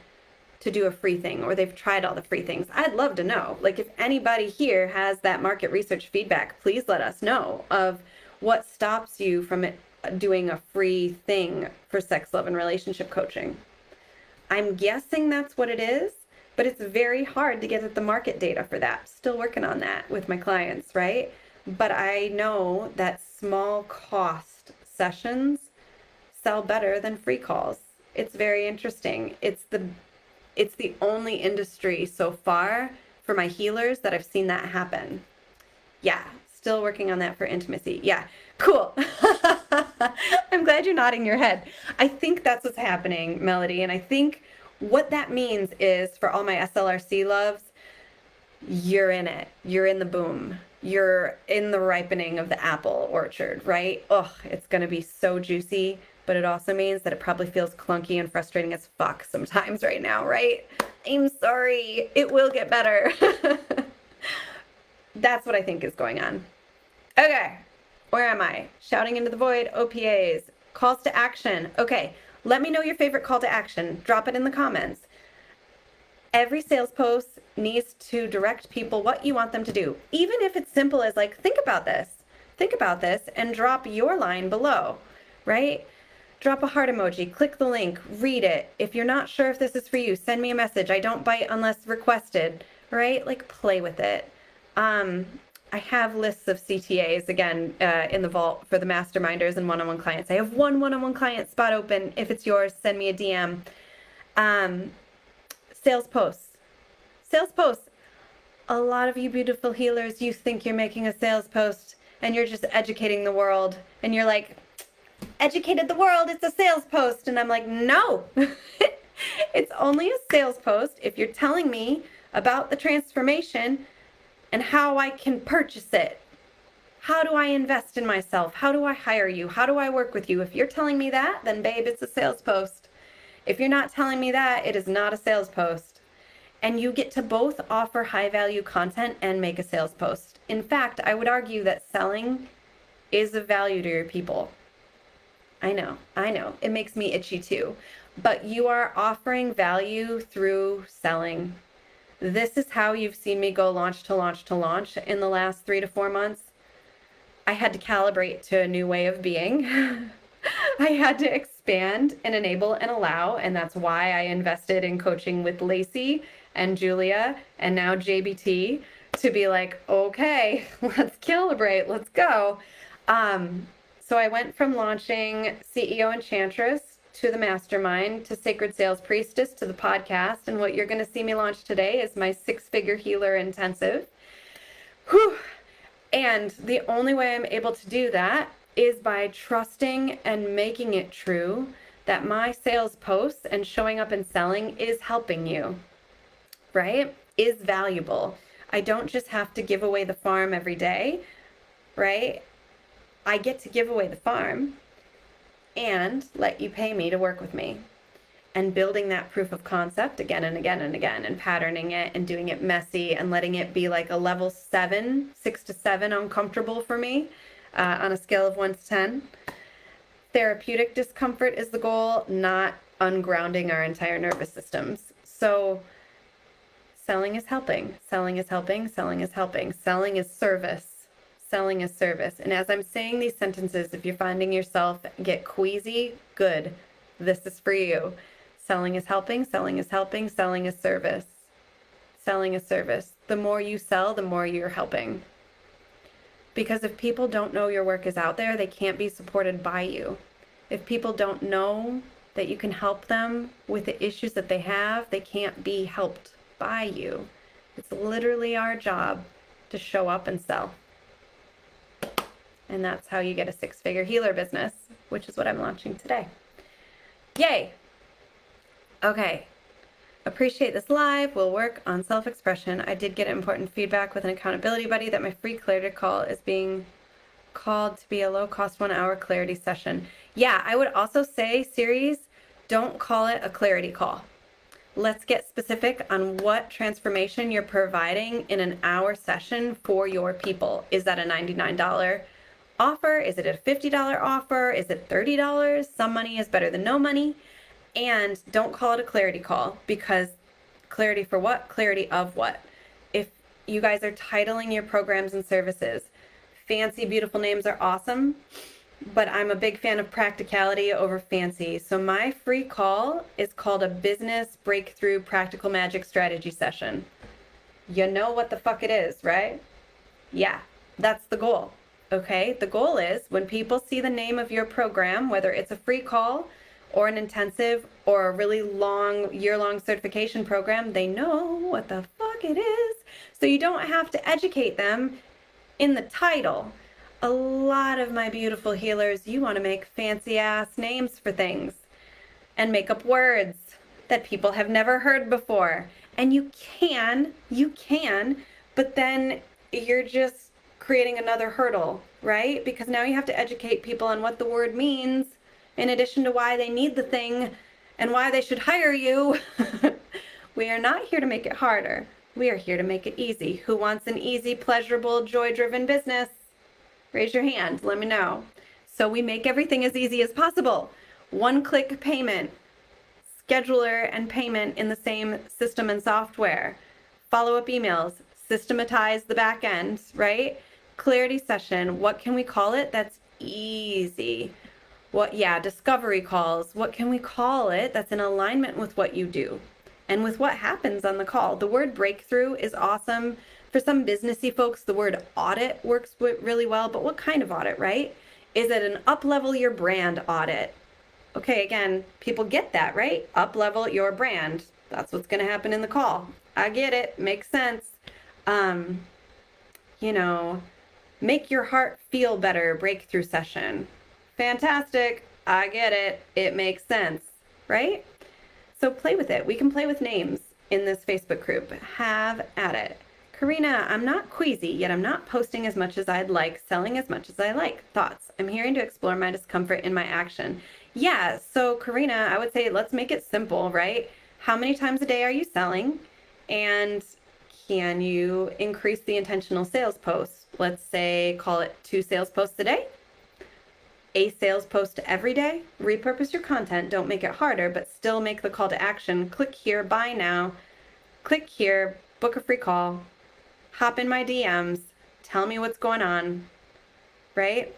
to do a free thing or they've tried all the free things. I'd love to know. Like if anybody here has that market research feedback, please let us know of what stops you from doing a free thing for sex, love and relationship coaching. I'm guessing that's what it is, but it's very hard to get at the market data for that. Still working on that with my clients, right? But I know that small cost sessions sell better than free calls. It's very interesting. It's the it's the only industry so far for my healers that I've seen that happen. Yeah, still working on that for intimacy. Yeah, cool. I'm glad you're nodding your head. I think that's what's happening, Melody. And I think what that means is for all my SLRC loves, you're in it. You're in the boom. You're in the ripening of the apple orchard, right? Oh, it's going to be so juicy but it also means that it probably feels clunky and frustrating as fuck sometimes right now, right? I'm sorry. It will get better. That's what I think is going on. Okay, where am I? Shouting into the void, OPAs, calls to action. Okay, let me know your favorite call to action. Drop it in the comments. Every sales post needs to direct people what you want them to do, even if it's simple as like, think about this, think about this, and drop your line below, right? drop a heart emoji, click the link, read it. If you're not sure if this is for you, send me a message. I don't bite unless requested, right? Like play with it. Um, I have lists of CTAs again uh, in the vault for the masterminders and one-on-one clients. I have one one-on-one client spot open. If it's yours, send me a DM. Um, sales posts. Sales posts. A lot of you beautiful healers, you think you're making a sales post and you're just educating the world and you're like, educated the world, it's a sales post. And I'm like, no, it's only a sales post if you're telling me about the transformation and how I can purchase it. How do I invest in myself? How do I hire you? How do I work with you? If you're telling me that, then babe, it's a sales post. If you're not telling me that, it is not a sales post. And you get to both offer high value content and make a sales post. In fact, I would argue that selling is of value to your people. I know, I know. It makes me itchy too. But you are offering value through selling. This is how you've seen me go launch to launch to launch in the last three to four months. I had to calibrate to a new way of being. I had to expand and enable and allow. And that's why I invested in coaching with Lacey and Julia and now JBT to be like, okay, let's calibrate, let's go. Um, so I went from launching CEO Enchantress to the mastermind to Sacred Sales Priestess to the podcast. And what you're going to see me launch today is my six figure healer intensive. Whew. And the only way I'm able to do that is by trusting and making it true that my sales posts and showing up and selling is helping you, right? Is valuable. I don't just have to give away the farm every day, right? I get to give away the farm and let you pay me to work with me. And building that proof of concept again and again and again, and patterning it and doing it messy and letting it be like a level seven, six to seven uncomfortable for me uh, on a scale of one to 10. Therapeutic discomfort is the goal, not ungrounding our entire nervous systems. So, selling is helping, selling is helping, selling is helping, selling is service selling a service. And as I'm saying these sentences, if you're finding yourself get queasy, good. This is for you. Selling is helping, selling is helping, selling is service. Selling a service. The more you sell, the more you're helping. Because if people don't know your work is out there, they can't be supported by you. If people don't know that you can help them with the issues that they have, they can't be helped by you. It's literally our job to show up and sell. And that's how you get a six figure healer business, which is what I'm launching today. Yay! Okay. Appreciate this live. We'll work on self expression. I did get important feedback with an accountability buddy that my free clarity call is being called to be a low cost one hour clarity session. Yeah, I would also say, series, don't call it a clarity call. Let's get specific on what transformation you're providing in an hour session for your people. Is that a $99 offer? Is it a $50 offer? Is it $30? Some money is better than no money. And don't call it a clarity call because clarity for what? Clarity of what? If you guys are titling your programs and services, fancy, beautiful names are awesome, but I'm a big fan of practicality over fancy. So my free call is called a Business Breakthrough Practical Magic Strategy Session. You know what the fuck it is, right? Yeah, that's the goal. Okay, the goal is when people see the name of your program, whether it's a free call or an intensive or a really long year long certification program, they know what the fuck it is. So you don't have to educate them in the title. A lot of my beautiful healers, you want to make fancy ass names for things and make up words that people have never heard before. And you can, you can, but then you're just creating another hurdle, right? Because now you have to educate people on what the word means in addition to why they need the thing and why they should hire you. we are not here to make it harder. We are here to make it easy. Who wants an easy, pleasurable, joy driven business? Raise your hand. Let me know. So we make everything as easy as possible. One click payment, scheduler and payment in the same system and software, follow up emails, systematize the back end, right? Clarity session. What can we call it? That's easy. What, yeah, discovery calls. What can we call it that's in alignment with what you do and with what happens on the call? The word breakthrough is awesome. For some businessy folks, the word audit works really well, but what kind of audit, right? Is it an up level your brand audit? Okay, again, people get that, right? Up level your brand. That's what's going to happen in the call. I get it. Makes sense. Um, you know, Make your heart feel better breakthrough session. Fantastic. I get it. It makes sense, right? So play with it. We can play with names in this Facebook group. Have at it. Karina, I'm not queasy, yet I'm not posting as much as I'd like, selling as much as I like. Thoughts? I'm hearing to explore my discomfort in my action. Yeah, so Karina, I would say let's make it simple, right? How many times a day are you selling? And can you increase the intentional sales posts? Let's say call it two sales posts a day, a sales post every day. Repurpose your content. Don't make it harder, but still make the call to action. Click here, buy now. Click here, book a free call. Hop in my DMs. Tell me what's going on. right?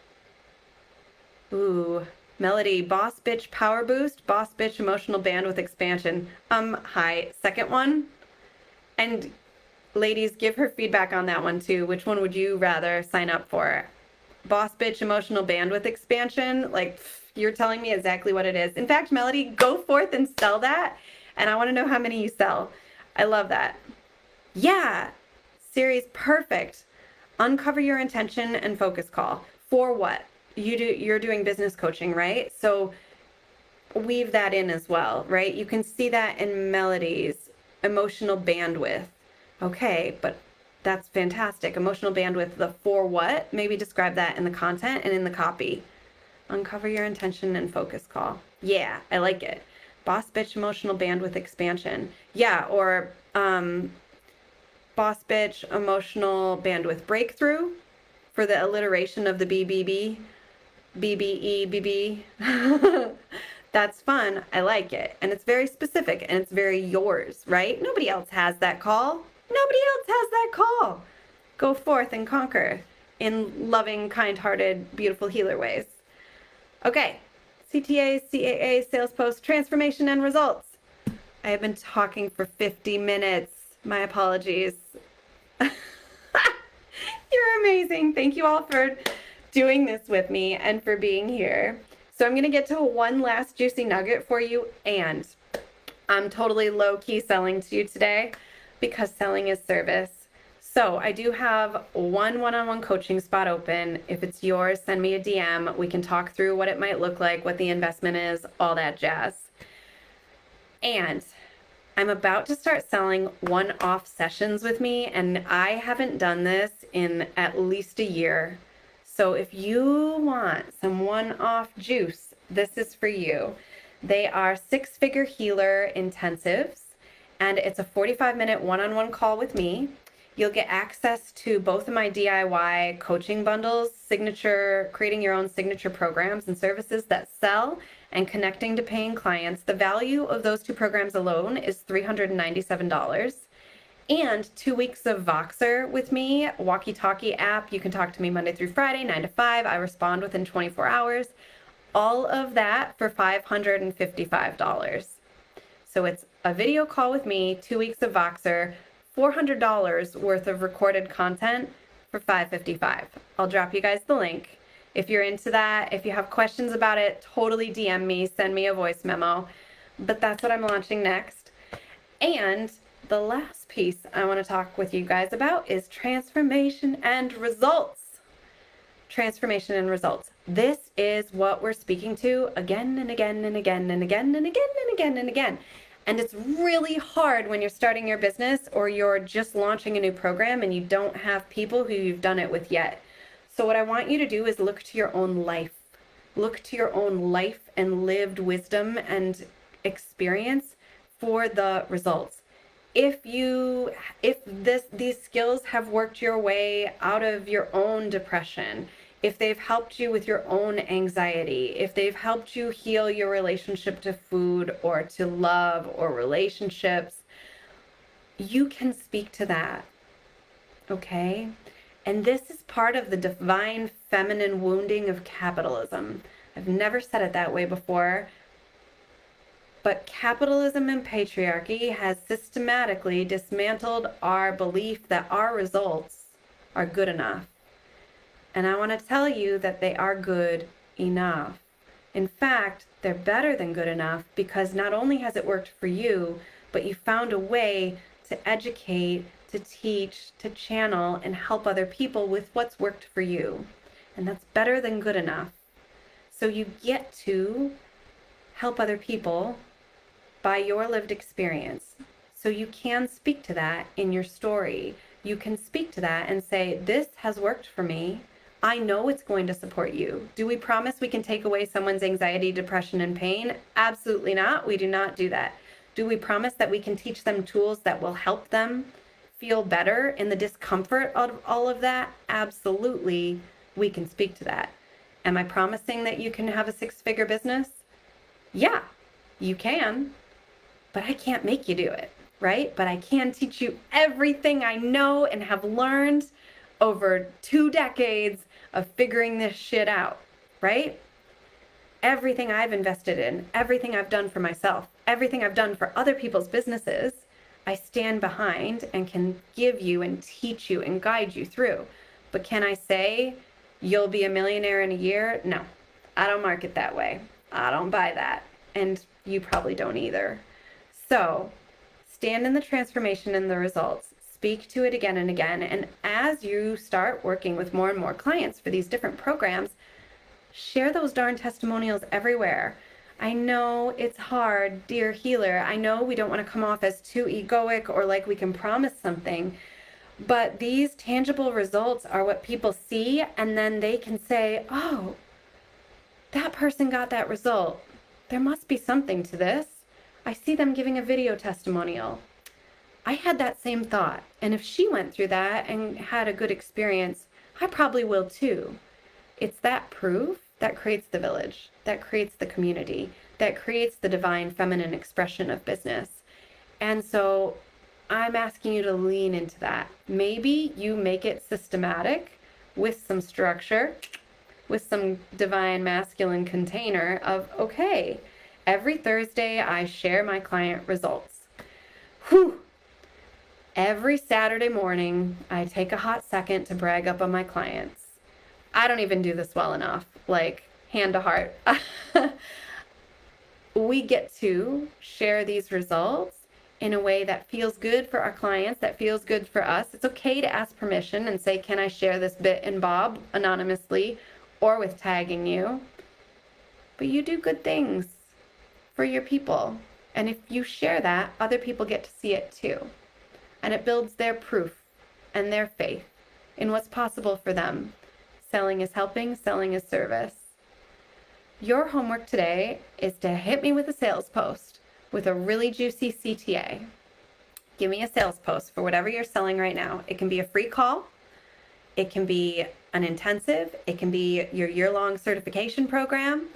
Ooh, Melody, boss bitch power boost, boss bitch emotional bandwidth expansion. Um, hi, second one. And ladies, give her feedback on that one too. Which one would you rather sign up for? Boss bitch emotional bandwidth expansion? Like, you're telling me exactly what it is. In fact, Melody, go forth and sell that. And I want to know how many you sell. I love that. Yeah, series perfect. Uncover your intention and focus call. For what? You do you're doing business coaching, right? So weave that in as well, right? You can see that in Melody's emotional bandwidth. Okay, but that's fantastic. Emotional bandwidth, the for what? Maybe describe that in the content and in the copy. Uncover your intention and focus call. Yeah, I like it. Boss bitch emotional bandwidth expansion. Yeah, or um, boss bitch emotional bandwidth breakthrough for the alliteration of the BBB, BBE, BB. That's fun. I like it. And it's very specific and it's very yours, right? Nobody else has that call. Nobody else has that call. Go forth and conquer in loving, kind hearted, beautiful healer ways. Okay, CTA, CAA, sales post, transformation, and results. I have been talking for 50 minutes. My apologies. You're amazing. Thank you all for doing this with me and for being here. So, I'm going to get to one last juicy nugget for you, and I'm totally low key selling to you today because selling is service. So I do have one one-on-one coaching spot open. If it's yours, send me a DM. We can talk through what it might look like, what the investment is, all that jazz. And I'm about to start selling one-off sessions with me, and I haven't done this in at least a year. So if you want some one-off juice, this is for you. They are six-figure healer intensives and it's a 45 minute one on one call with me. You'll get access to both of my DIY coaching bundles, signature, creating your own signature programs and services that sell and connecting to paying clients. The value of those two programs alone is $397. And two weeks of Voxer with me, walkie talkie app. You can talk to me Monday through Friday, 9 to 5. I respond within 24 hours. All of that for $555. So it's a video call with me, two weeks of Voxer, $400 worth of recorded content for 555. I'll drop you guys the link. If you're into that, if you have questions about it, totally DM me, send me a voice memo. But that's what I'm launching next. And the last piece I want to talk with you guys about is transformation and results. Transformation and results. This is what we're speaking to again and again and again and again and again and again and again. And it's really hard when you're starting your business or you're just launching a new program and you don't have people who you've done it with yet. So, what I want you to do is look to your own life. Look to your own life and lived wisdom and experience for the results. If you if this these skills have worked your way out of your own depression, if they've helped you with your own anxiety, if they've helped you heal your relationship to food or to love or relationships, you can speak to that. Okay? And this is part of the divine feminine wounding of capitalism. I've never said it that way before. But capitalism and patriarchy has systematically dismantled our belief that our results are good enough and I want to tell you that they are good enough. In fact, they're better than good enough because not only has it worked for you, but you found a way to educate, to teach, to channel, and help other people with what's worked for you. And that's better than good enough. So you get to help other people by your lived experience. So you can speak to that in your story. You can speak to that and say, This has worked for me. I know it's going to support you. Do we promise we can take away someone's anxiety, depression, and pain? Absolutely not. We do not do that. Do we promise that we can teach them tools that will help them feel better in the discomfort of all of that? Absolutely, we can speak to that. Am I promising that you can have a six figure business? Yeah, you can, but I can't make you do it, right? But I can teach you everything I know and have learned over two decades of figuring this shit out, right? Everything I've invested in, everything I've done for myself, everything I've done for other people's businesses, I stand behind and can give you and teach you and guide you through. But can I say you'll be a millionaire in a year? No, I don't market that way. I don't buy that. And you probably don't either. So stand in the transformation and the results. Speak to it again and again. And as you start working with more and more clients for these different programs, share those darn testimonials everywhere. I know it's hard, dear healer. I know we don't want to come off as too egoic or like we can promise something. But these tangible results are what people see, and then they can say, oh, that person got that result. There must be something to this. I see them giving a video testimonial. I had that same thought. And if she went through that and had a good experience, I probably will too. It's that proof that creates the village, that creates the community, that creates the divine feminine expression of business. And so I'm asking you to lean into that. Maybe you make it systematic with some structure, with some divine masculine container of, okay, every Thursday I share my client results. Whew. Every Saturday morning, I take a hot second to brag up on my clients. I don't even do this well enough, like hand to heart. we get to share these results in a way that feels good for our clients, that feels good for us. It's okay to ask permission and say, Can I share this bit in Bob anonymously or with tagging you? But you do good things for your people. And if you share that, other people get to see it too. And it builds their proof and their faith in what's possible for them. Selling is helping, selling is service. Your homework today is to hit me with a sales post with a really juicy CTA. Give me a sales post for whatever you're selling right now. It can be a free call, it can be an intensive, it can be your year long certification program.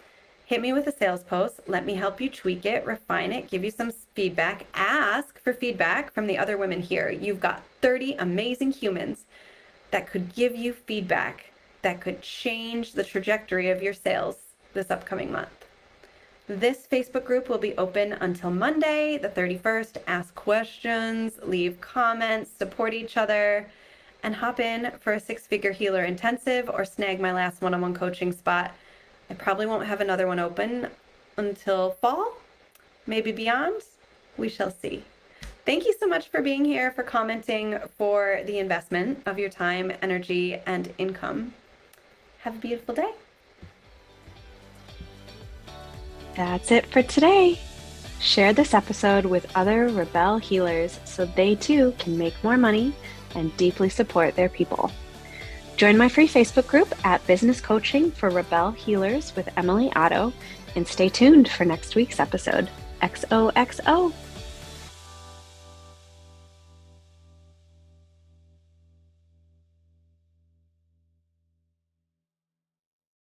Hit me with a sales post. Let me help you tweak it, refine it, give you some feedback. Ask for feedback from the other women here. You've got 30 amazing humans that could give you feedback that could change the trajectory of your sales this upcoming month. This Facebook group will be open until Monday, the 31st. Ask questions, leave comments, support each other, and hop in for a six figure healer intensive or snag my last one on one coaching spot. I probably won't have another one open until fall, maybe beyond. We shall see. Thank you so much for being here, for commenting, for the investment of your time, energy, and income. Have a beautiful day. That's it for today. Share this episode with other Rebelle healers so they too can make more money and deeply support their people. Join my free Facebook group at Business Coaching for Rebelle Healers with Emily Otto and stay tuned for next week's episode. XOXO.